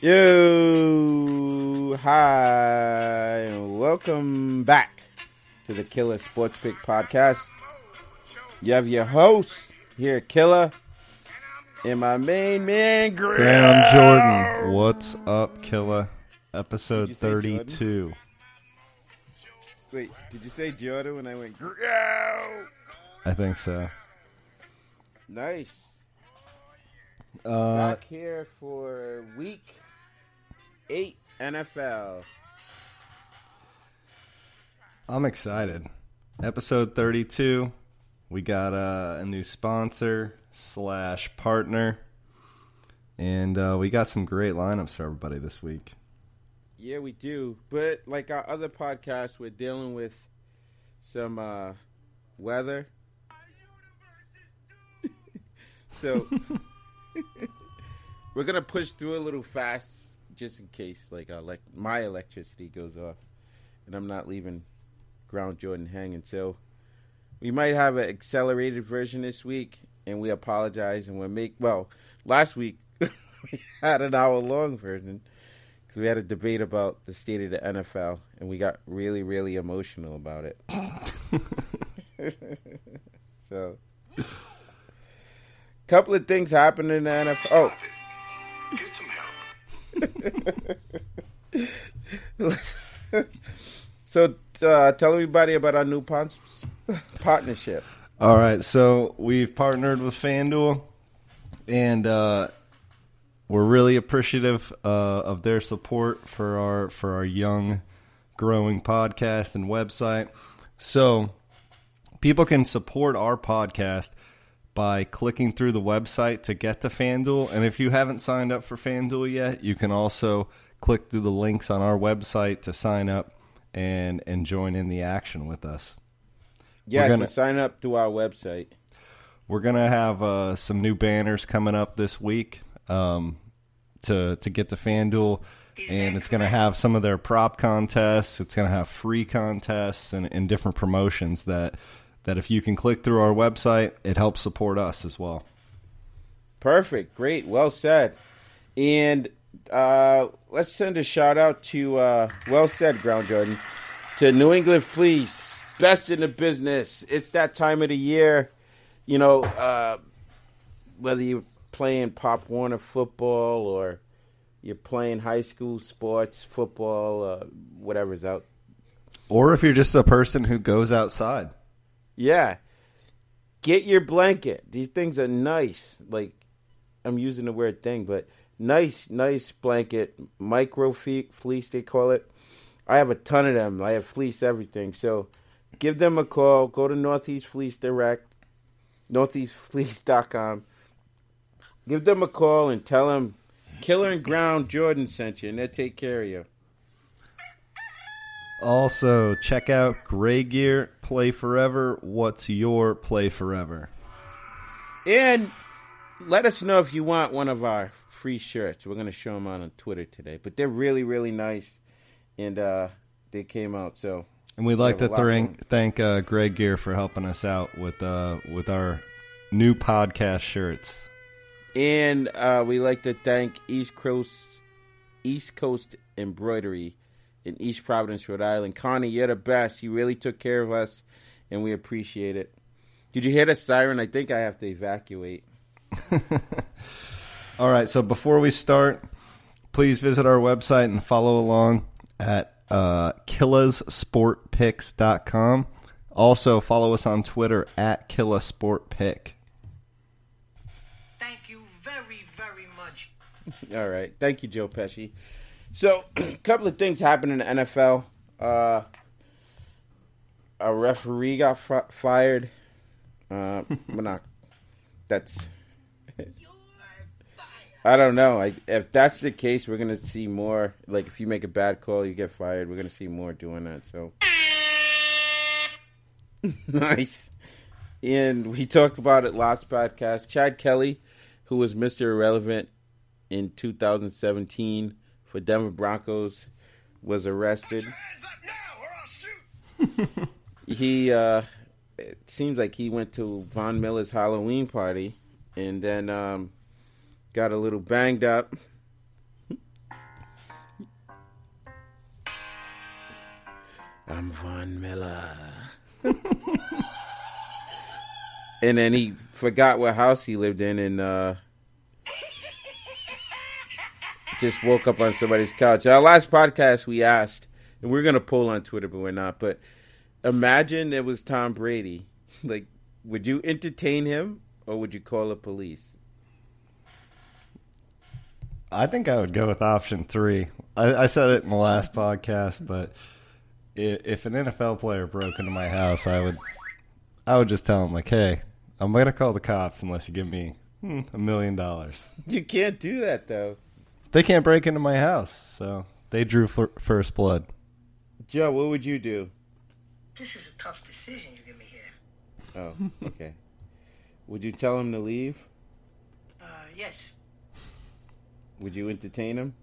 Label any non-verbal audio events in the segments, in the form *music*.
Yo, hi, and welcome back to the Killer Sports Pick Podcast. You have your host here, Killer, and my main man, Graham, Graham Jordan. What's up, Killer? Episode you say Jordan? 32. Wait, did you say Jordan when I went Graham? I think so. Nice. Uh, Back here for a week eight NFL. I'm excited. Episode 32. We got uh, a new sponsor slash partner. And uh, we got some great lineups for everybody this week. Yeah, we do. But like our other podcasts, we're dealing with some uh, weather. *laughs* so *laughs* we're gonna push through a little fast, just in case, like uh, like my electricity goes off, and I'm not leaving Ground Jordan hanging. So we might have an accelerated version this week, and we apologize, and we'll make well. Last week *laughs* we had an hour long version because we had a debate about the state of the NFL, and we got really, really emotional about it. *laughs* so, couple of things happened in the NFL. Oh. *laughs* so uh, tell everybody about our new pon- partnership. All right, so we've partnered with FanDuel, and uh, we're really appreciative uh, of their support for our for our young, growing podcast and website. So people can support our podcast by clicking through the website to get to FanDuel, and if you haven't signed up for FanDuel yet, you can also click through the links on our website to sign up and and join in the action with us. Yes, gonna- sign up through our website. We're gonna have uh, some new banners coming up this week um, to to get to FanDuel, and it's gonna have some of their prop contests. It's gonna have free contests and, and different promotions that that if you can click through our website, it helps support us as well. Perfect. Great. Well said. And uh, let's send a shout out to, uh, well said, Ground Jordan, to New England Fleece, best in the business. It's that time of the year, you know, uh, whether you're playing Pop Warner football or you're playing high school sports, football, uh, whatever's out. Or if you're just a person who goes outside, Yeah. Get your blanket. These things are nice. Like I'm using the word thing, but nice, nice blanket, micro fleece they call it. I have a ton of them. I have fleece everything. So give them a call. Go to Northeast Fleece Direct, northeastfleece.com. Give them a call and tell them Killer and Ground Jordan sent you, and they'll take care of you. Also check out Gray Gear Play Forever. What's your Play Forever? And let us know if you want one of our free shirts. We're going to show them out on Twitter today. But they're really, really nice. And uh, they came out. So, And we'd like to thank thank uh, Greg Gear for helping us out with uh, with our new podcast shirts. and uh, we like to thank East Coast, East Coast Embroidery in East Providence, Rhode Island. Connie, you're the best. You really took care of us, and we appreciate it. Did you hear the siren? I think I have to evacuate. *laughs* All right, so before we start, please visit our website and follow along at uh, killasportpicks.com. Also, follow us on Twitter at killasportpick. Thank you very, very much. *laughs* All right. Thank you, Joe Pesci. So, a *clears throat* couple of things happened in the NFL. Uh, a referee got fi- fired. Uh, *laughs* well, not. That's. I don't know. I, if that's the case, we're gonna see more. Like, if you make a bad call, you get fired. We're gonna see more doing that. So, *laughs* nice. And we talked about it last podcast. Chad Kelly, who was Mr. Irrelevant in 2017 for Denver Broncos was arrested. *laughs* he uh, it seems like he went to Von Miller's Halloween party and then um, got a little banged up. *laughs* I'm Von Miller. *laughs* and then he forgot what house he lived in and uh, just woke up on somebody's couch. Our last podcast, we asked, and we're going to poll on Twitter, but we're not. But imagine it was Tom Brady. *laughs* Like, would you entertain him or would you call the police? I think I would go with option three. I, I said it in the last podcast, but if an NFL player broke into my house, I would, I would just tell him like, "Hey, I'm gonna call the cops unless you give me hmm, a million dollars." You can't do that, though. They can't break into my house, so they drew fir- first blood. Joe, what would you do? This is a tough decision you give me here. Oh, okay. would you tell him to leave? Uh, yes. Would you entertain him?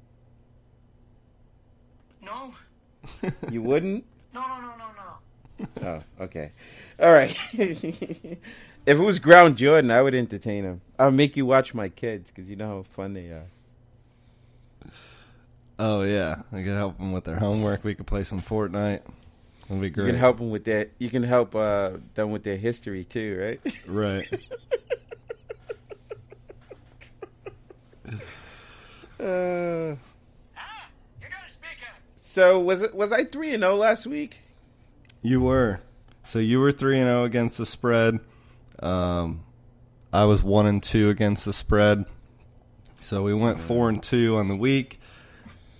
No? *laughs* You wouldn't? No, no, no, no, no. Oh, okay. All right. *laughs* if it was Ground Jordan, I would entertain him. I'll make you watch my kids because you know how fun they are. Oh yeah, I could help them with their homework. We could play some Fortnite. It'd be great. You can help them with that. You can help uh, them with their history too, right? Right. *laughs* Uh, Ah, you got a speaker. so was it was I three and zero last week? You were. So you were three and zero against the spread. Um, I was one and two against the spread. So we went four and two on the week.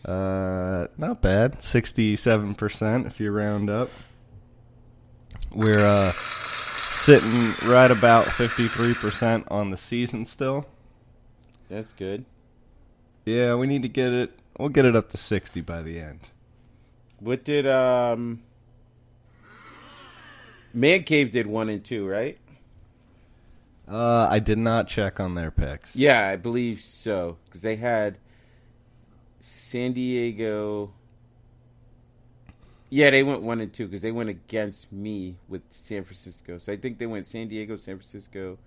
Uh, not bad, sixty-seven percent if you round up. We're uh, sitting right about fifty-three percent on the season still. That's good. Yeah, we need to get it. We'll get it up to sixty by the end. What did um Man Cave did one and two, right? Uh, I did not check on their picks. Yeah, I believe so because they had San Diego. Yeah, they went one and two because they went against me with San Francisco. So I think they went San Diego, San Francisco,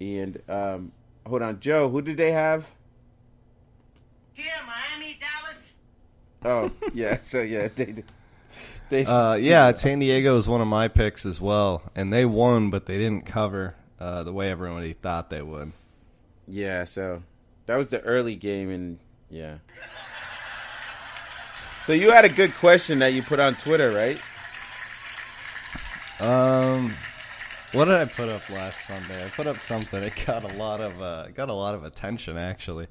and um, hold on, Joe. Who did they have? Here, Miami, Dallas. Oh, yeah. So yeah, *laughs* they they Uh, yeah, San Diego is one of my picks as well, and they won, but they didn't cover uh, the way everybody thought they would. yeah. So that was the early game, and yeah. So you had a good question that you put on Twitter, right? Um, what did I put up last Sunday? I put up something. It got a lot of uh, got a lot of attention actually.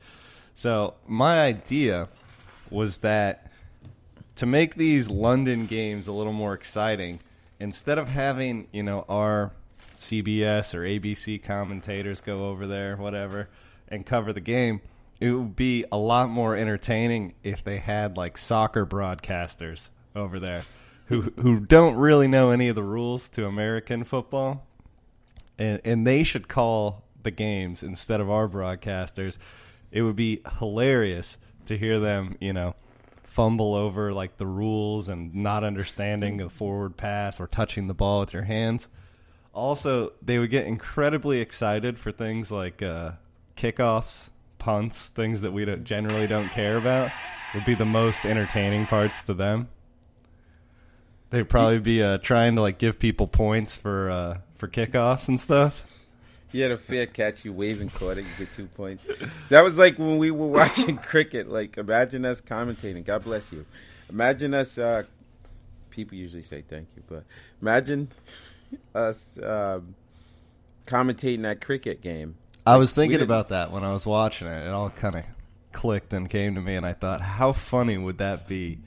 So my idea was that to make these London games a little more exciting, instead of having you know our CBS or ABC commentators go over there, whatever, and cover the game, it would be a lot more entertaining if they had like soccer broadcasters over there who who don't really know any of the rules to American football, and and they should call the games instead of our broadcasters. It would be hilarious to hear them, you know, fumble over like the rules and not understanding the forward pass or touching the ball with your hands. Also, they would get incredibly excited for things like uh, kickoffs, punts, things that we don't, generally don't care about. Would be the most entertaining parts to them. They'd probably be uh, trying to like give people points for uh, for kickoffs and stuff. You had a fair catch, you wave and caught it, you get two points. That was like when we were *laughs* watching cricket. Like, imagine us commentating. God bless you. Imagine us. Uh, people usually say thank you, but imagine us um, commentating that cricket game. I was thinking about that when I was watching it. It all kind of clicked and came to me, and I thought, how funny would that be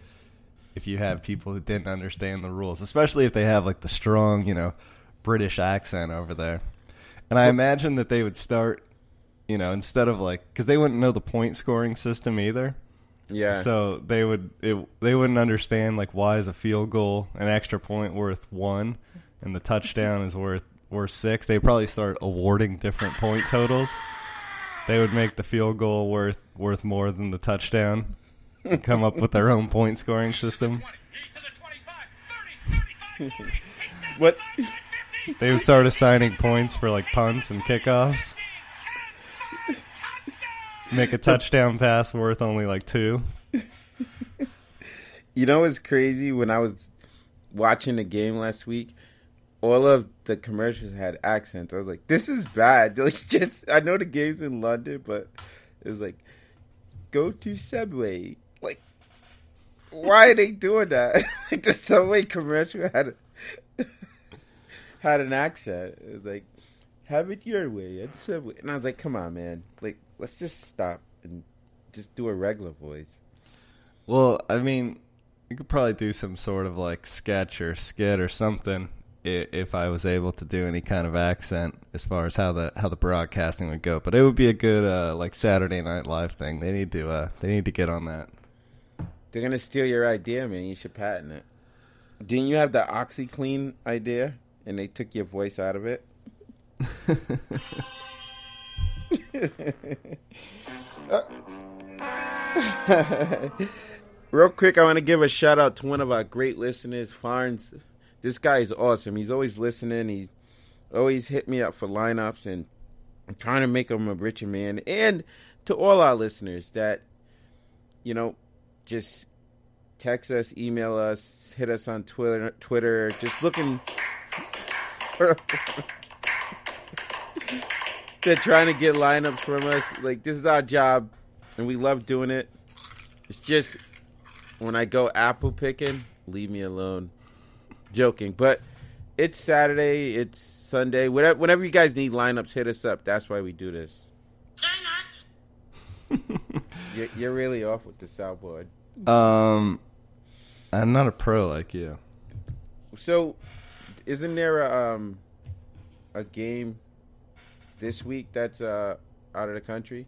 if you had people who didn't understand the rules, especially if they have like the strong, you know, British accent over there. And I imagine that they would start, you know, instead of like, because they wouldn't know the point scoring system either. Yeah. So they would it, they wouldn't understand like why is a field goal an extra point worth one, and the touchdown is worth worth six. They probably start awarding different point totals. They would make the field goal worth worth more than the touchdown. and Come up with their own point scoring system. *laughs* what? They would start assigning points for like punts and kickoffs. Make a touchdown pass worth only like two. You know what's crazy? When I was watching the game last week, all of the commercials had accents. I was like, "This is bad." *laughs* Like, just I know the game's in London, but it was like, "Go to Subway." Like, why are they doing that? *laughs* like the Subway commercial had *laughs* had an accent. It was like, "Have it your way at Subway," and I was like, "Come on, man! Like, let's just stop and just do a regular voice." Well, I mean, you could probably do some sort of like sketch or skit or something if I was able to do any kind of accent as far as how the how the broadcasting would go. But it would be a good uh, like Saturday Night Live thing. They need to uh, they need to get on that. They're gonna steal your idea, man. You should patent it. Didn't you have the OxiClean idea, and they took your voice out of it? *laughs* *laughs* Real quick, I want to give a shout out to one of our great listeners, Farns. This guy is awesome. He's always listening. He's always hit me up for lineups, and I'm trying to make him a richer man. And to all our listeners that, you know, just text us, email us, hit us on Twitter. Twitter, just looking. For *laughs* They're trying to get lineups from us. Like this is our job, and we love doing it. It's just when I go apple picking, leave me alone. Joking, but it's Saturday, it's Sunday. Whatever, whenever you guys need lineups, hit us up. That's why we do this. *laughs* You're, you're really off with the soundboard. Um, I'm not a pro like you. So, isn't there a um a game this week that's uh out of the country?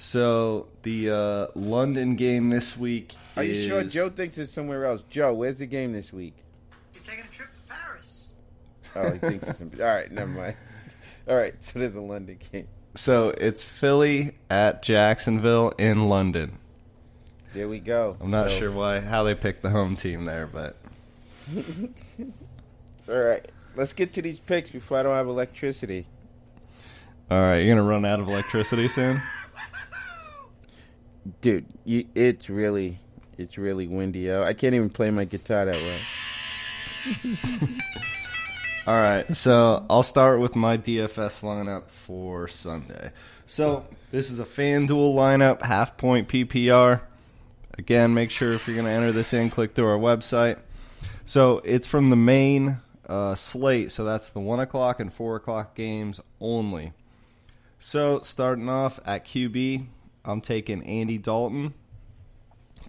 So the uh, London game this week. Are you sure Joe thinks it's somewhere else? Joe, where's the game this week? You're taking a trip to Paris. Oh, he thinks it's in. All right, never mind. *laughs* All right, so there's a London game. So it's Philly at Jacksonville in London. There we go. I'm not So- sure why how they picked the home team there, but *laughs* All right, let's get to these picks before I don't have electricity. all right, you're gonna run out of electricity soon. Dude, you, it's really, it's really windy out. I can't even play my guitar that way. *laughs* All right, so I'll start with my DFS lineup for Sunday. So this is a FanDuel lineup, half point PPR. Again, make sure if you're going to enter this in, click through our website. So it's from the main uh, slate, so that's the one o'clock and four o'clock games only. So starting off at QB, I'm taking Andy Dalton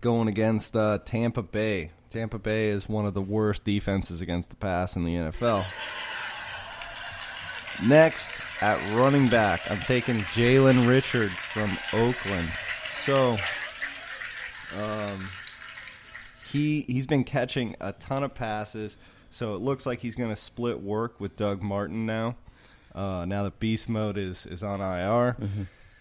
going against uh, Tampa Bay. Tampa Bay is one of the worst defenses against the pass in the NFL. Next, at running back, I'm taking Jalen Richard from Oakland. So, um, he he's been catching a ton of passes. So it looks like he's going to split work with Doug Martin now. Uh, now that Beast Mode is is on IR.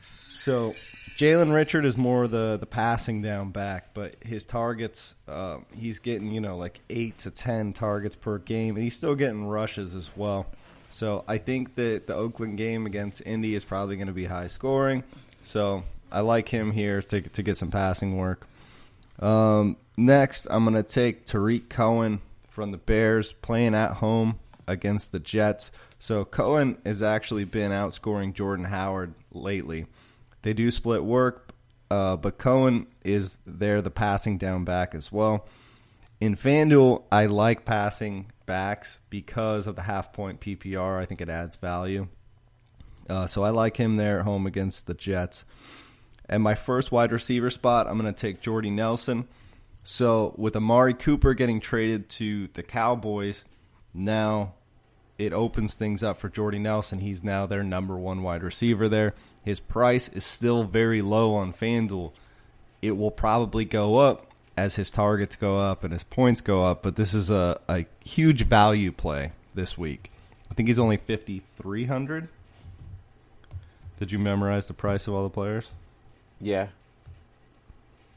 So Jalen Richard is more the the passing down back, but his targets, um, he's getting you know like eight to ten targets per game, and he's still getting rushes as well. So I think that the Oakland game against Indy is probably going to be high scoring. So I like him here to to get some passing work. Um, next, I'm going to take Tarik Cohen from the Bears playing at home against the Jets. So Cohen has actually been outscoring Jordan Howard lately. They do split work, uh, but Cohen is there, the passing down back as well. In FanDuel, I like passing backs because of the half point PPR. I think it adds value. Uh, so I like him there at home against the Jets. And my first wide receiver spot, I'm going to take Jordy Nelson. So with Amari Cooper getting traded to the Cowboys, now it opens things up for Jordy Nelson. He's now their number one wide receiver there. His price is still very low on FanDuel. It will probably go up as his targets go up and his points go up, but this is a, a huge value play this week. I think he's only 5,300. Did you memorize the price of all the players? Yeah,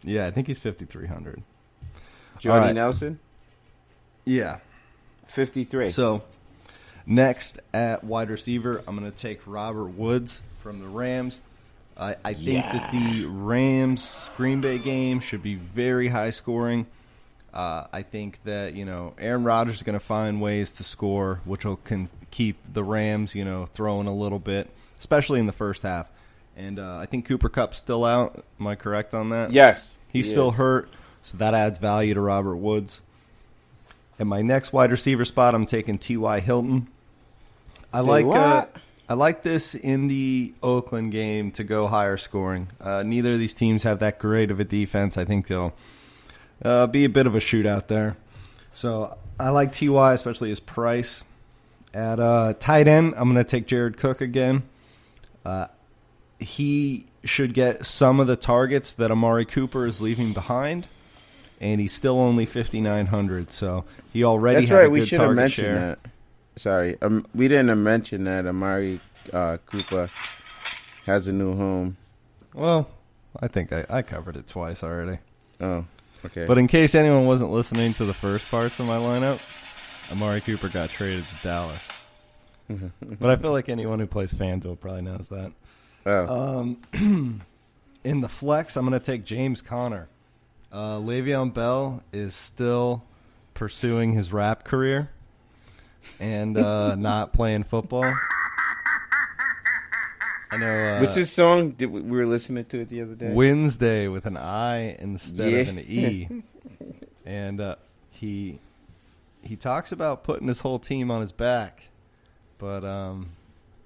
Yeah, I think he's 5,300. Jordy right. Nelson, Yeah. fifty-three. So, next at wide receiver, I'm going to take Robert Woods from the Rams. I, I think that the Rams Green Bay game should be very high scoring. Uh, I think that you know Aaron Rodgers is going to find ways to score, which will can keep the Rams you know throwing a little bit, especially in the first half. And uh, I think Cooper Kupp's still out. Am I correct on that? Yes, he's he still is. hurt, so that adds value to Robert Woods. And my next wide receiver spot, I'm taking T.Y. Hilton. I Say like uh. I like this in the Oakland game to go higher scoring. Uh, neither of these teams have that great of a defense. I think they'll uh, be a bit of a shootout there. So I like Ty, especially his price. At uh, tight end, I'm going to take Jared Cook again. Uh, he should get some of the targets that Amari Cooper is leaving behind, and he's still only 5,900. So he already That's right. a We should have mentioned share. that. Sorry, um, we didn't mention that Amari uh, Cooper has a new home. Well, I think I, I covered it twice already. Oh, okay. But in case anyone wasn't listening to the first parts of my lineup, Amari Cooper got traded to Dallas. *laughs* but I feel like anyone who plays FanDuel probably knows that. oh, Um, *clears throat* in the flex, I'm going to take James Conner. Uh, Le'Veon Bell is still pursuing his rap career and uh, not playing football. I know. Uh, What's this song? Did we, we were listening to it the other day? Wednesday with an I instead of an E, *laughs* and uh, he he talks about putting his whole team on his back, but um,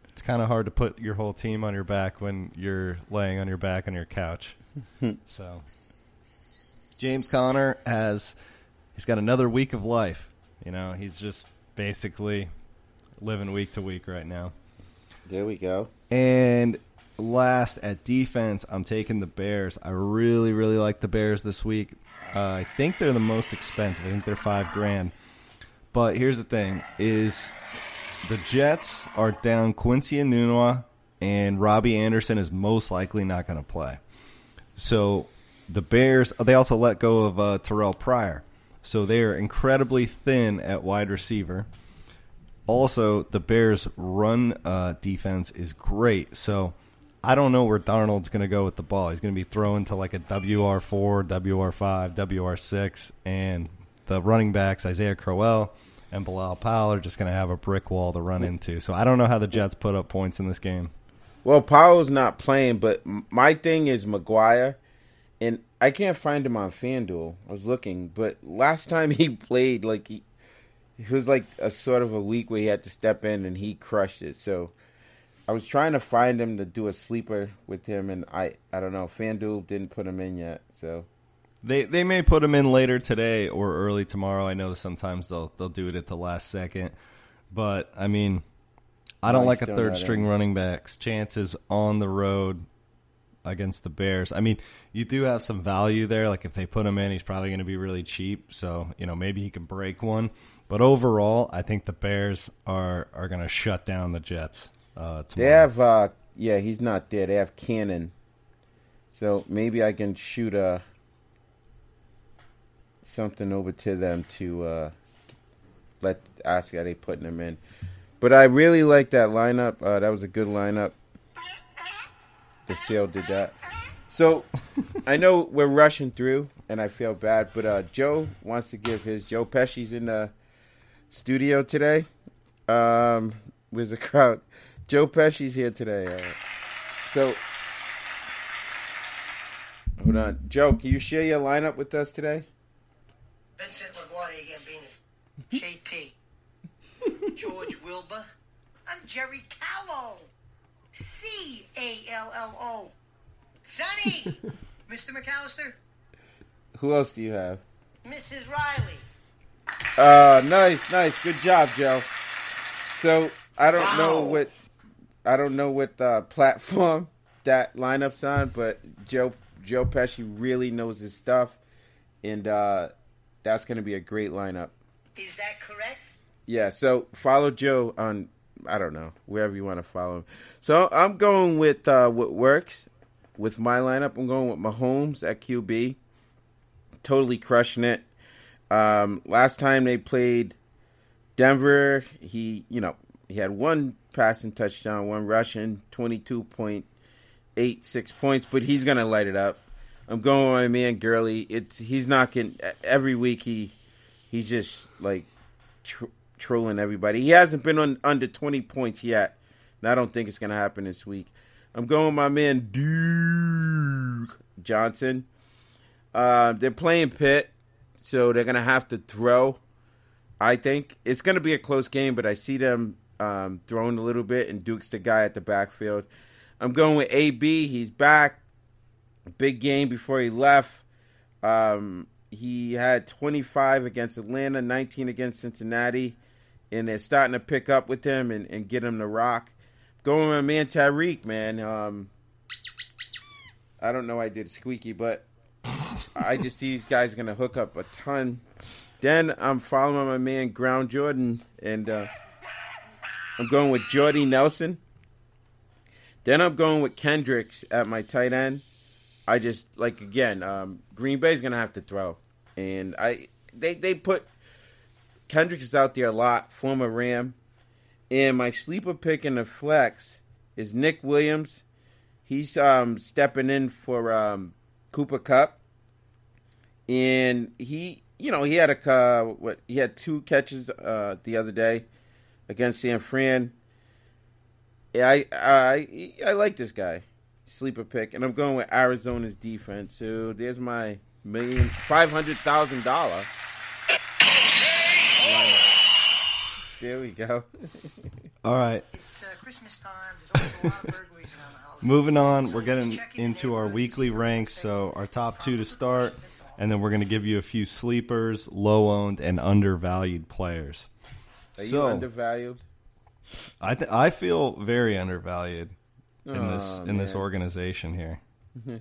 it's kind of hard to put your whole team on your back when you're laying on your back on your couch. *laughs* so James Conner has he's got another week of life. You know, he's just basically living week to week right now. There we go. And last at defense, I'm taking the Bears. I really, really like the Bears this week. Uh, I think they're the most expensive. I think they're five grand. But here's the thing: is the Jets are down Quincy Enunwa, and Robbie Anderson is most likely not going to play. So the Bears, they also let go of uh, Terrell Pryor. So they are incredibly thin at wide receiver. Also, the Bears' run uh, defense is great. So I don't know where Darnold's going to go with the ball. He's going to be thrown to like a WR4, WR5, WR6, and the running backs, Isaiah Crowell and Bilal Powell, are just going to have a brick wall to run into. So I don't know how the Jets put up points in this game. Well, Powell's not playing, but my thing is McGuire, and I can't find him on FanDuel. I was looking, but last time he *laughs* played, like he, it was like a sort of a week where he had to step in and he crushed it. So I was trying to find him to do a sleeper with him, and I I don't know. FanDuel didn't put him in yet, so They they may put him in later today or early tomorrow. I know sometimes they'll they'll do it at the last second, but I mean, I don't No, like a third string running back's chances on the road against the Bears. I mean, you do have some value there. Like if they put him in, he's probably going to be really cheap. So you know maybe he can break one. But overall, I think the Bears are are going to shut down the Jets. Uh, they tomorrow. have. uh Yeah, he's not dead. They have Cannon, so maybe I can shoot a something over to them to uh let ask are they putting him in. But I really like that lineup. Uh, that was a good lineup. The sale did that. So I know we're rushing through, and I feel bad. But uh, Joe wants to give his. Joe Pesci's in the studio today. Um, where's the crowd? Joe Pesci's here today. Uh, so hold on, Joe. Can you share your lineup with us today? Vincent LaGuardia. JT. George Wilbur. I'm Jerry Callow. C A L L O. Sonny. *laughs* Mr. McAllister. Who else do you have? Mrs. Riley. Uh, nice, nice, good job, Joe. So I don't know what I don't know what uh, platform *laughs* that lineup's on, but Joe Joe Pesci really knows his stuff, and uh, that's going to be a great lineup. Is that correct? Yeah, so follow Joe on I don't know wherever you want to follow him. So I'm going with uh, what works with my lineup. I'm going with Mahomes at QB, totally crushing it. Um, last time they played Denver, he you know he had one passing touchdown, one rushing, twenty two point eight six points, but he's gonna light it up. I'm going with my man Gurley. It's he's knocking every week. He he's just like tr- trolling everybody. He hasn't been on under 20 points yet, and I don't think it's gonna happen this week. I'm going my man Duke Johnson. Uh, they're playing Pitt, so they're gonna have to throw. I think it's gonna be a close game, but I see them um, throwing a little bit, and Duke's the guy at the backfield. I'm going with AB. He's back. Big game before he left. Um, he had 25 against Atlanta, 19 against Cincinnati, and they're starting to pick up with him and, and get him to rock. Going with my man Tyreek, man. Um, I don't know I did squeaky, but I just see these guys to hook up a ton. Then I'm following my man Ground Jordan, and uh, I'm going with Jordy Nelson. Then I'm going with Kendricks at my tight end. I just like again, um, Green Bay's gonna have to throw, and I they they put Kendricks is out there a lot, former Ram, and my sleeper pick in the flex is Nick Williams. He's um, stepping in for um, Cooper Kupp, and he you know he had a uh, what he had two catches uh, the other day against San Fran. Yeah, I I I like this guy sleeper pick, and I'm going with Arizona's defense. So there's my million five hundred thousand dollar. There we go. All right. It's uh, Christmas time. There's always a lot of burglaries around the holidays. Moving on, So we're getting into our weekly ranks. So our top two to start, precautions, that's all. and then we're going to give you a few sleepers, low owned, and undervalued players. Are you so undervalued? I th- I feel very undervalued in this Aw, in this organization here. Oh,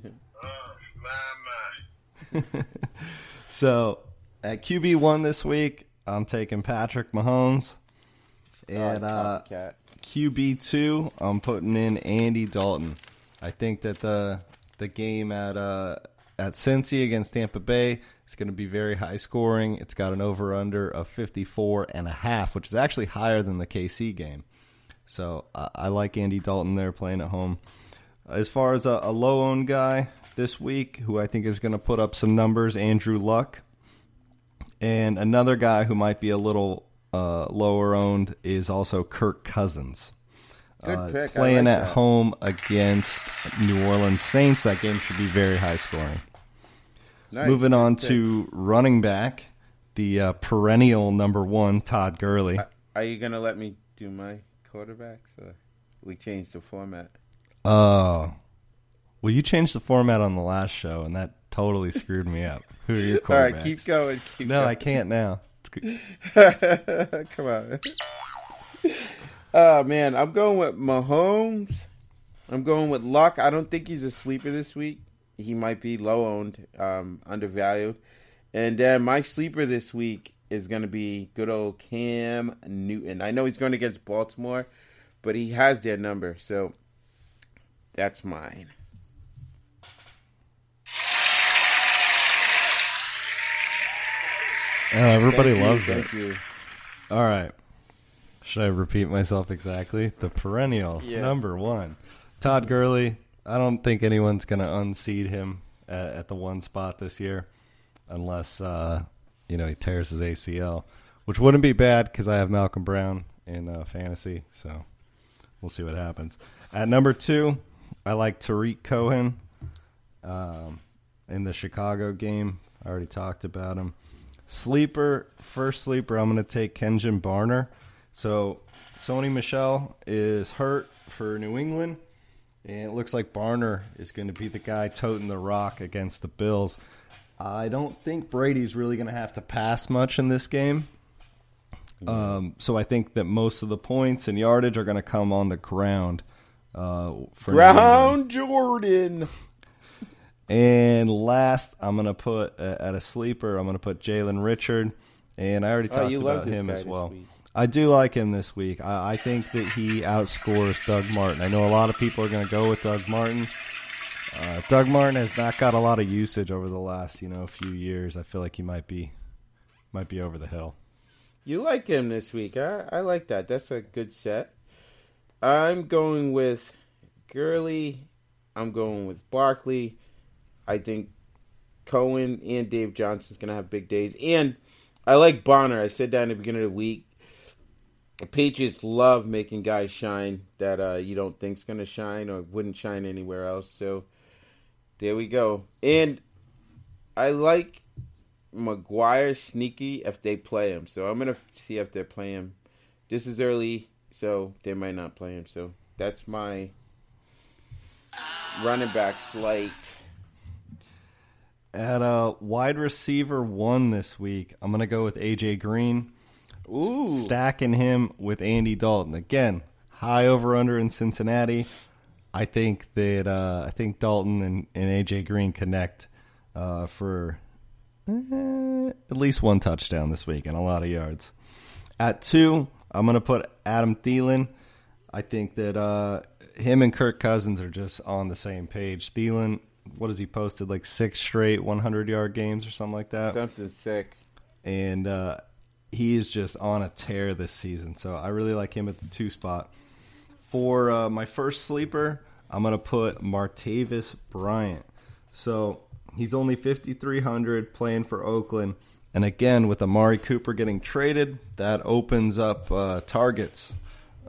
my, my. So at QB one this week, I'm taking Patrick Mahomes. And Oh, uh. QB two, I'm putting in Andy Dalton. I think that the the game at uh, at Cincy against Tampa Bay is going to be very high scoring. It's got an over under of 54 and a half, which is actually higher than the KC game. So I I like Andy Dalton there playing at home. As far as a, a low owned guy this week, who I think is going to put up some numbers, Andrew Luck. And another guy who might be a little uh, lower owned is also Kirk Cousins. Good Uh, pick. Playing like at that. home against New Orleans Saints, that game should be very high scoring. Nice. Moving on pick. to running back, the uh, perennial number one, Todd Gurley. Are you gonna let me do my quarterbacks? Or we changed the format. Oh, well, you changed the format on the last show, and that totally screwed me up. Who are your quarterbacks? *laughs* All right, keep going. Keep No, going. I can't now. *laughs* Come on. Oh man, I'm going with Mahomes. I'm going with Luck. I don't think he's a sleeper this week. He might be low owned, um, undervalued. And then my sleeper this week is going to be good old Cam Newton. I know he's going against Baltimore, but he has their number, so that's mine. Oh, everybody Thank you, loves it. Thank you. All right. Should I repeat myself exactly? The perennial Yeah. number one, Todd Gurley. I don't think anyone's going to unseat him at, at the one spot this year, unless uh, you know he tears his ACL, which wouldn't be bad because I have Malcolm Brown in uh, fantasy. So we'll see what happens. At number two, I like Tarik Cohen um, in the Chicago game. I already talked about him. Sleeper, first sleeper, I'm going to take Kenjon Barner. So Sony Michel is hurt for New England, and it looks like Barner is going to be the guy toting the rock against the Bills. I don't think Brady's really going to have to pass much in this game. Um, so I think that most of the points and yardage are going to come on the ground. Uh, for New Jordan. And last, I'm gonna put uh, at a sleeper. I'm gonna put Jalen Richard, and I already Oh, talked you about him as well. I do like him this week. I, I think that he outscores Doug Martin. I know a lot of people are gonna go with Doug Martin. Uh, Doug Martin has not got a lot of usage over the last you know few years. I feel like he might be might be over the hill. You like him this week. I, I like that. That's a good set. I'm going with Gurley. I'm going with Barkley. I think Cohen and Dave Johnson's gonna have big days, and I like Bonner. I said that in the beginning of the week. The Patriots love making guys shine that uh, you don't think's gonna shine or wouldn't shine anywhere else. So there we go. And I like McGuire sneaky if they play him. So I'm gonna see if they play him. This is early, so they might not play him. So that's my running back slate. At a wide receiver one this week, I'm going to go with AJ Green. Ooh, Stacking him with Andy Dalton. Again, high over under in Cincinnati. I think that uh, I think Dalton and, and AJ Green connect uh, for eh, at least one touchdown this week and a lot of yards. At two, I'm going to put Adam Thielen. I think that uh, him and Kirk Cousins are just on the same page. Thielen, what has he posted? Like six straight 100 yard games or something like that something sick. and uh, he is just on a tear this season. So I really like him at the two spot. For uh, my first sleeper, I'm gonna put Martavis Bryant. So he's only 5,300 playing for Oakland, and again with Amari Cooper getting traded, that opens up uh, targets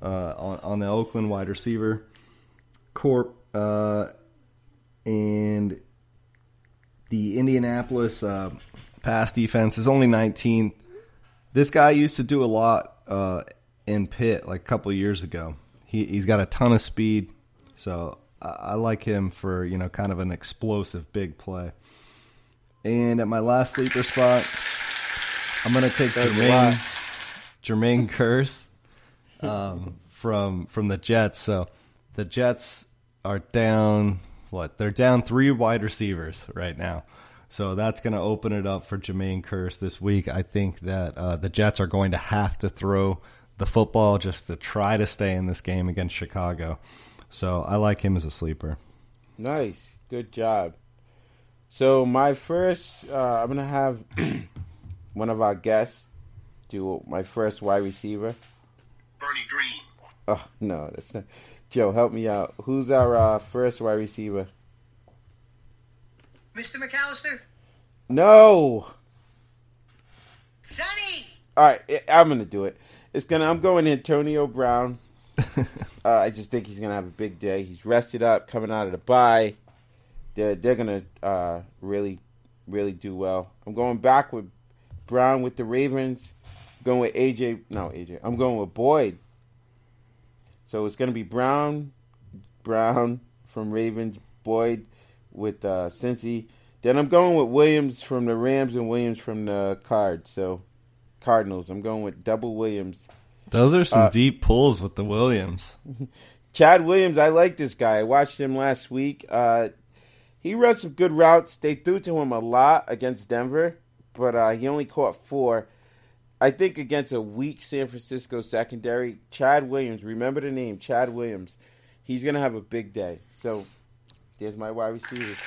uh, on, on the Oakland wide receiver corp. Uh, and the Indianapolis uh, pass defense is only 19th. This guy used to do a lot uh, in Pitt like a couple years ago. He, he's got a ton of speed, so I, I like him for you know kind of an explosive big play. And at my last sleeper spot, I'm gonna take That's Jermaine. Jermaine Kearse um, *laughs* from from the Jets. So the Jets are down what? They're down three wide receivers right now. So that's going to open it up for Jermaine Kearse this week. I think that uh, the Jets are going to have to throw the football just to try to stay in this game against Chicago. So I like him as a sleeper. Nice, good job. So my first, uh, I'm gonna have *clears throat* one of our guests do my first wide receiver. Bernie Green. Oh no, that's not. Joe, help me out. Who's our uh, first wide receiver? Mr. McAllister? No. Sonny! All right, I- I'm gonna do it. It's gonna. I'm going Antonio Brown. *laughs* uh, I just think he's gonna have a big day. He's rested up, coming out of the bye. They're they're gonna uh, really, really do well. I'm going back with Brown with the Ravens. going with AJ. No, AJ. I'm going with Boyd. So it's gonna be Brown, Brown from Ravens, Boyd with uh, Cincy. Then I'm going with Williams from the Rams and Williams from the Cards. So Cardinals. I'm going with double Williams. Those are some Uh, deep pulls with the Williams. *laughs* Chad Williams, I like this guy. I watched him last week. Uh, he runs some good routes. They threw to him a lot against Denver, but uh, he only caught four. I think against a weak San Francisco secondary, Chad Williams, remember the name, Chad Williams, he's going to have a big day. So there's my wide receivers.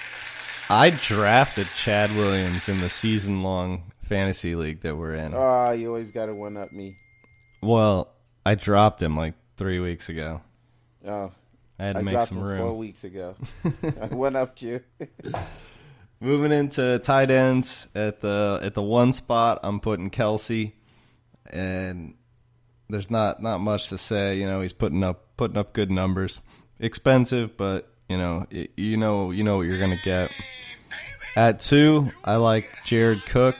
I drafted Chad Williams in the season long fantasy league that we're in. Oh, you always got to one up me. Well, I dropped him like three weeks ago. Oh, I had to I make some him four weeks ago. *laughs* I went up to you. Moving into tight ends at the at the one spot, I'm putting Kelce, and there's not not much to say. You know, he's putting up putting up good numbers. Expensive, but you know you know you know what you're gonna get. At two, I like Jared Cook.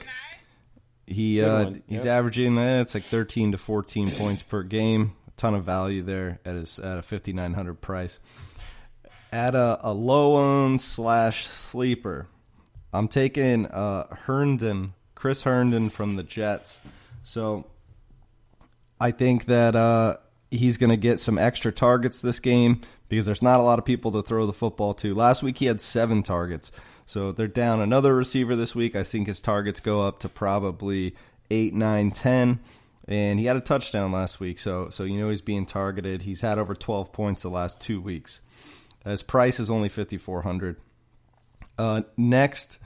He uh, he's yep. averaging eh, it's like 13 to 14 *clears throat* points per game. A ton of value there at his at a 5900 price. At a, a low own slash sleeper, I'm taking uh, Herndon, Chris Herndon from the Jets. So I think that uh, he's going to get some extra targets this game because there's not a lot of people to throw the football to. Last week he had seven targets. So they're down another receiver this week. I think his targets go up to probably eight, nine, ten. And he had a touchdown last week, so so you know he's being targeted. He's had over 12 points the last two weeks. His price is only 5400 uh, next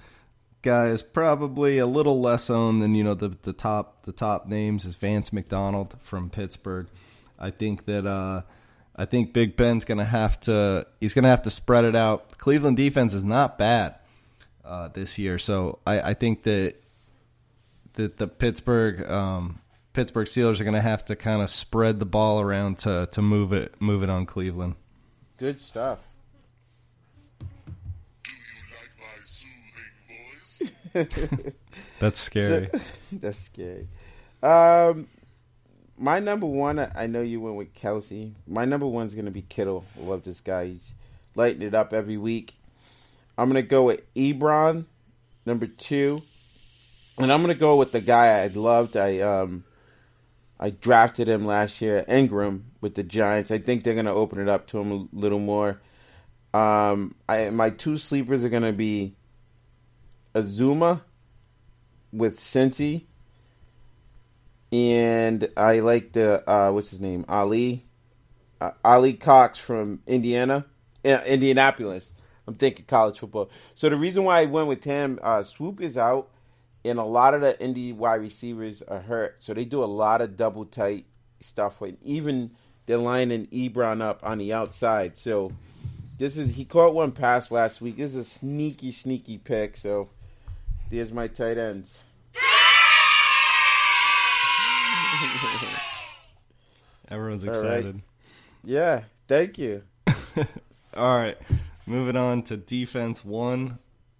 guy is probably a little less owned than you know the the top the top names is Vance McDonald from Pittsburgh. I think that uh, I think Big Ben's gonna have to he's gonna have to spread it out. Cleveland defense is not bad. uh, this year. So I, I think that that the Pittsburgh um, Pittsburgh Steelers are to have to kind of spread the ball around to to move it move it on Cleveland. Good stuff. *laughs* That's scary. *laughs* That's scary. Um, my number one, I I know you went with Kelce. My number one's gonna be Kittle. I love this guy. He's lighting it up every week. I'm gonna go with Ebron, number two, and I'm gonna go with the guy I loved. I um, I drafted him last year, Engram, with the Giants. I think they're gonna open it up to him a little more. Um, I my two sleepers are gonna be Uzomah with Cincy, and I like the uh, what's his name Ali, uh, Alie-Cox from Indiana, uh, Indianapolis. I'm thinking college football. So the reason why I went with him, uh, Swoop is out, and a lot of the Indy wide receivers are hurt. So they do a lot of double tight stuff with even they're lining Ebron up on the outside. So this is he caught one pass last week. This is a sneaky, sneaky pick. So there's my tight ends. *laughs* Everyone's All right. excited. Yeah, thank you. *laughs* All right, moving on to defense one.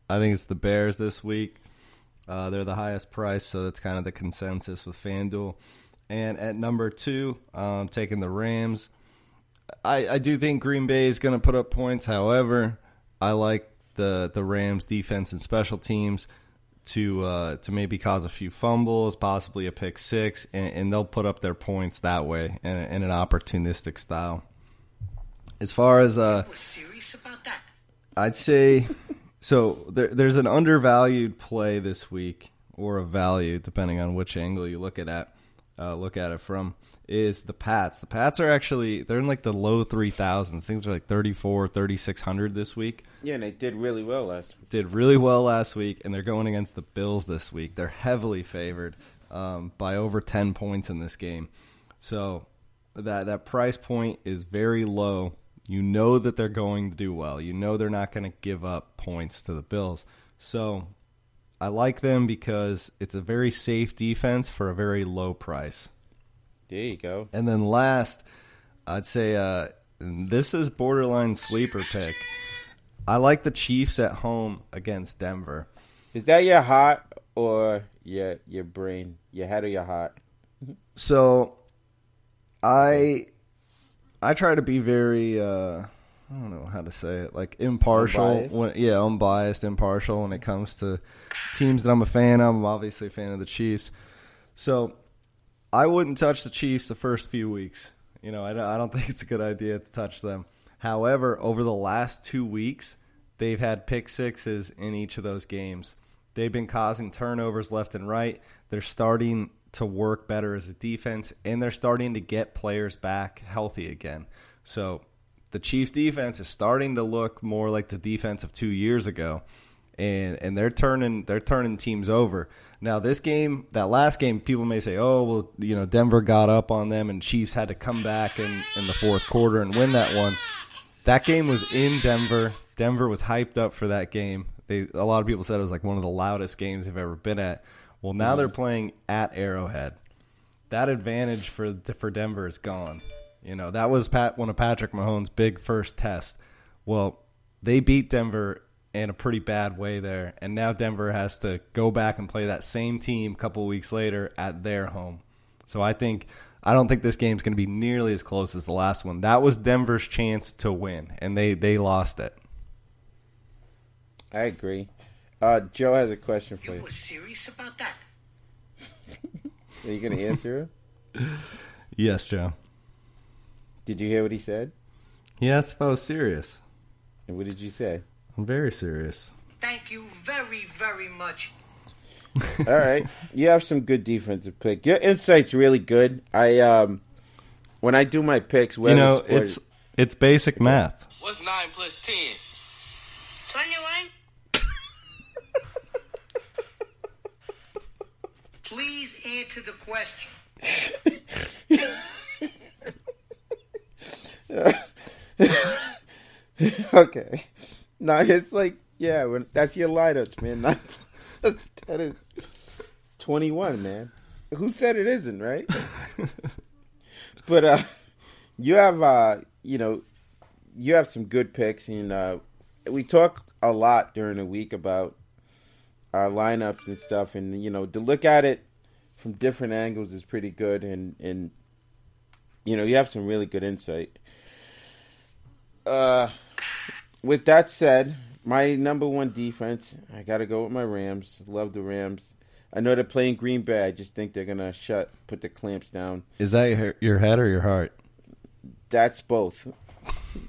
I think it's the Bears this week. Uh, they're the highest price, so that's kind of the consensus with FanDuel. And at number two, um, taking the Rams. I, I do think Green Bay is going to put up points. However, I like the the Rams defense and special teams to uh, to maybe cause a few fumbles, possibly a pick six, and, and they'll put up their points that way in, in an opportunistic style. As far as uh, We're serious about that. I'd say so. There, there's an undervalued play this week, or a value, depending on which angle you look at it. Uh, look at it from is the Pats. The Pats are actually they're in like the low three thousands. Things are like 34, 3600 this week. Yeah, and they did really well last week. Did really well last week, and they're going against the Bills this week. They're heavily favored um, by over ten points in this game. So that that price point is very low. You know that they're going to do well. You know they're not going to give up points to the Bills. So I like them because it's a very safe defense for a very low price. There you go. And then last, I'd say uh, this is borderline sleeper pick. I like the Chiefs at home against Denver. Is that your heart or your your brain? Your head or your heart? So I I try to be very uh I don't know how to say it, like impartial Unbiased? when yeah, unbiased, impartial when it comes to teams that I'm a fan of. I'm obviously a fan of the Chiefs. So I wouldn't touch the Chiefs the first few weeks. You know, I I don't *laughs* think it's a good idea to touch them. However, over the last two weeks, they've had pick sixes in each of those games. They've been causing turnovers left and right. They're starting to work better as a defense, and they're starting to get players back healthy again. So the Chiefs' defense is starting to look more like the defense of two years ago, and and they're turning they're turning teams over. Now this game, that last game, people may say, oh well, you know Denver got up on them, and Chiefs had to come back in in the fourth quarter and win that one. That game was in Denver. Denver was hyped up for that game. They a lot of people said it was like one of the loudest games they've ever been at. Well, now mm-hmm. they're playing at Arrowhead. That advantage for for Denver is gone. You know that was Pat one of Patrick Mahomes' big first tests. Well, they beat Denver in a pretty bad way there, and now Denver has to go back and play that same team a couple weeks later at their home. So I think I don't think this game's going to be nearly as close as the last one. That was Denver's chance to win, and they they lost it. I agree. Uh, Joe has a question for You you. were serious about that. *laughs* Are you going to answer it? *laughs* Yes, Joe. Did you hear what he said? He asked if I was serious. And what did you say? I'm very serious. Thank you very, very much. *laughs* All right, you have some good defensive pick. Your insight's really good. I um, when I do my picks, You know, sport- it's it's basic math. What's 9 plus 10? 21. *laughs* Please answer the question. *laughs* *laughs* okay. No, it's like Yeah, when, that's your lineups, man. *laughs* Not, that is twenty-one, man. Who said it isn't, right? *laughs* but uh, you have, uh, you know, you have some good picks, and uh, we talk a lot during the week about our lineups and stuff, and you know, to look at it from different angles is pretty good, and and you know, you have some really good insight. Uh, with that said, my number one defense, I got to go with my Rams. Love the Rams. I know they're playing Green Bay. I just think they're gonna shut, put the clamps down. Is that your, your head or your heart? That's both.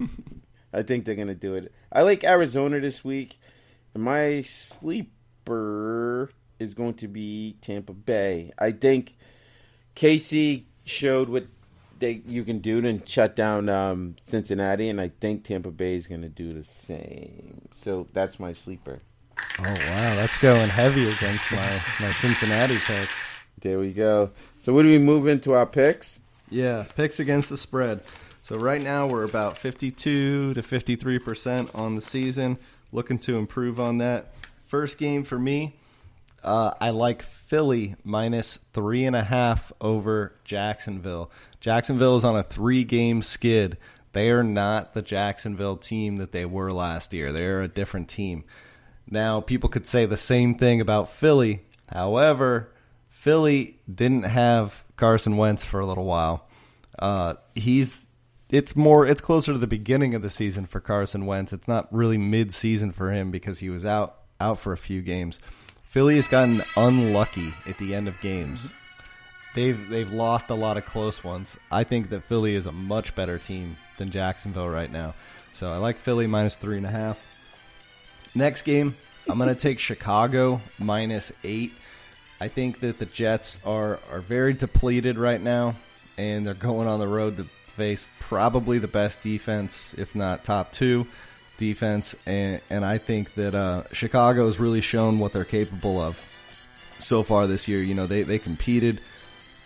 *laughs* I think they're gonna do it. I like Arizona this week. My sleeper is going to be Tampa Bay. I think Casey showed what they you can do to shut down um, Cincinnati, and I think Tampa Bay is going to do the same. So that's my sleeper. Oh wow, that's going heavy against my my Cincinnati picks. There we go. So what do we move into our picks? Yeah, picks against the spread. So right now we're about 52 to 53 percent on the season. Looking to improve on that. First game for me, uh, I like Philly minus three and a half over Jacksonville. Jacksonville is on a three-game skid. They are not the Jacksonville team that they were last year. They're a different team. Now, people could say the same thing about Philly. However, Philly didn't have Carson Wentz for a little while. Uh, he's it's more it's closer to the beginning of the season for Carson Wentz. It's not really mid-season for him because he was out out for a few games. Philly has gotten unlucky at the end of games. Mm-hmm. They've they've lost a lot of close ones. I think that Philly is a much better team than Jacksonville right now. So I like Philly minus three and a half. Next game, I'm going *laughs* to take Chicago minus eight. I think that the Jets are are very depleted right now, and they're going on the road to face probably the best defense, if not top two defense. And and I think that uh, Chicago has really shown what they're capable of so far this year. You know, they they competed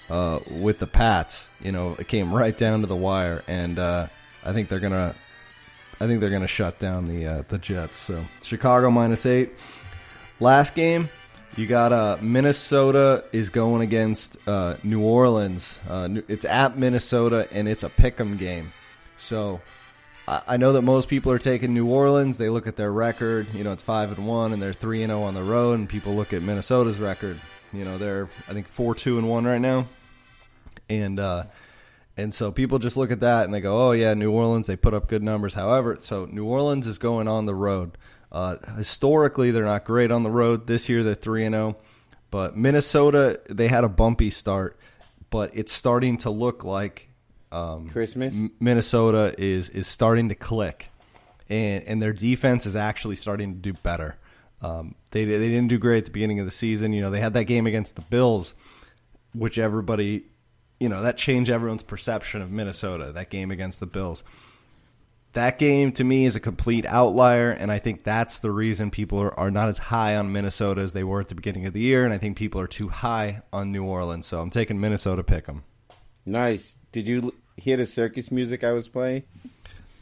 uh, with the Pats. You know, it came right down to the wire, and uh, I think they're gonna I think they're to shut down the uh, the Jets. So Chicago minus eight. Last game, you got uh, Minnesota is going against uh, New Orleans. Uh, it's at Minnesota and it's a pick'em game. So I, know that most people are taking New Orleans. They look at their record. You know, it's five and one, and they're three and zero on the road. And people look at Minnesota's record. You know, they're I think four two and one right now. And uh, and so people just look at that and they go, "Oh yeah, New Orleans, they put up good numbers." However, so New Orleans is going on the road. Uh, historically, they're not great on the road. This year, they're three and zero. But Minnesota, they had a bumpy start, but it's starting to look like um, Christmas. M- Minnesota is is starting to click, and and their defense is actually starting to do better. Um, they they didn't do great at the beginning of the season. You know, they had that game against the Bills, which everybody, you know, that changed everyone's perception of Minnesota. That game against the Bills. That game to me is a complete outlier, and I think that's the reason people are, are not as high on Minnesota as they were at the beginning of the year, and I think people are too high on New Orleans. So I'm taking Minnesota pick them. Nice. Did you hear the circus music I was playing?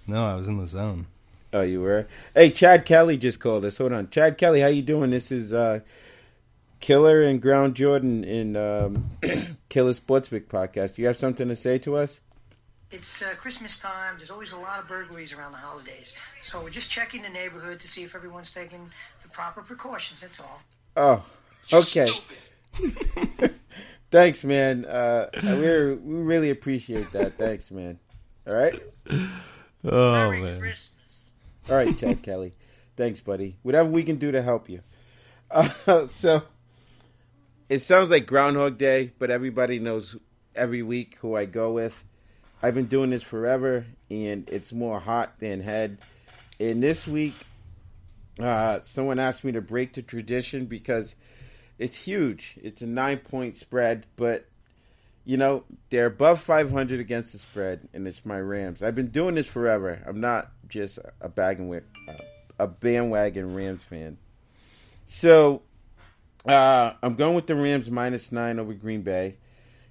No, I was in the zone. Oh, you were. Hey, Chad Kelly just called us. Hold on, Chad Kelly, how you doing? This is uh, Killer and Ground Jordan in um, *clears throat* Killer Sportsbook podcast. Do you have something to say to us? It's uh, Christmas time. There's always a lot of burglaries around the holidays. So we're just checking the neighborhood to see if everyone's taking the proper precautions. That's all. Oh, You okay. *laughs* Stupid. Thanks, man. Uh, we we really appreciate that. Thanks, man. All right. Oh Merry Christmas. All right, Chad *laughs* Kelly. Thanks, buddy. Whatever we can do to help you. Uh, *laughs* so it sounds like Groundhog Day, but everybody knows every week who I go with. I've been doing this forever, and it's more hot than head. And this week, uh, someone asked me to break the tradition because it's huge. It's a nine point spread, but you know they're above 500 against the spread, and it's my Rams. I've been doing this forever. I'm not just a with a bandwagon Rams fan. So uh, I'm going with the Rams minus nine over Green Bay.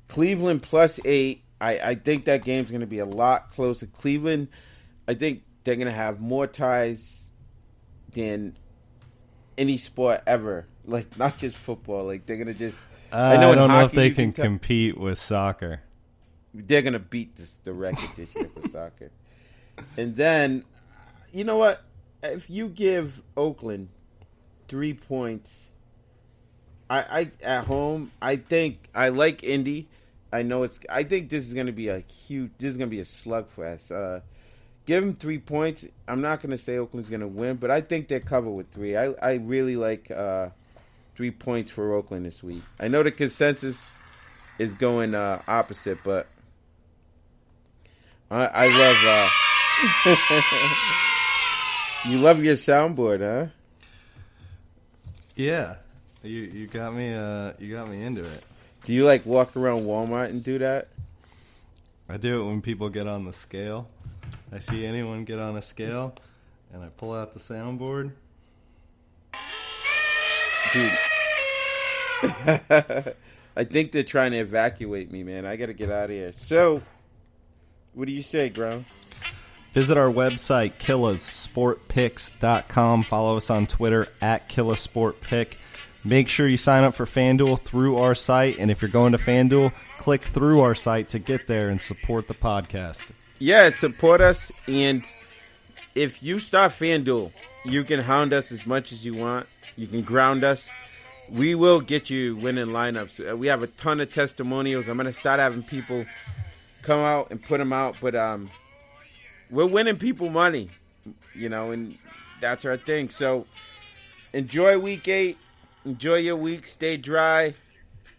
Cleveland plus eight. I, I think that game's going to be a lot closer. Cleveland, I think they're going to have more ties than any sport ever. Like not just football. Like they're gonna just. Uh, I, in don't know if they can tell- compete with soccer. they're gonna beat this, the record this year for soccer. And then, you know what? If you give Oakland three points, I, I at home, I think I like Indy. I know it's. I think this is gonna be a huge. This is gonna be a slugfest. Uh, give them three points. I'm not gonna say Oakland's gonna win, but I think they're covered with three. I I really like uh, three points for Oakland this week. I know the consensus is going uh, opposite, but I, I love. Uh, *laughs* you love your soundboard, huh? Yeah, you you got me. Uh, you got me into it. Do you like walk around Walmart and do that? I do it when people get on the scale. I see anyone get on a scale, and I pull out the soundboard. Dude. *laughs* I think they're trying to evacuate me, man. I got to get out of here. So, what do you say, Ground? Visit our website, killasportpicks.com. Follow us on Twitter at killasportpick. Make sure you sign up for FanDuel through our site. And if you're going to FanDuel, click through our site to get there and support the podcast. Yeah, support us. And if you start FanDuel, you can hound us as much as you want. You can ground us. We will get you winning lineups. Uh, We have a ton of testimonials. I'm going to start having people come out and put them out. But um, we're winning people money, you know, and that's our thing. So enjoy week eight. Enjoy your week. Stay dry.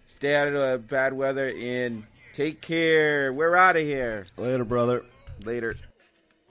Stay out of the bad weather and take care. We're out of here. Later, brother. Later.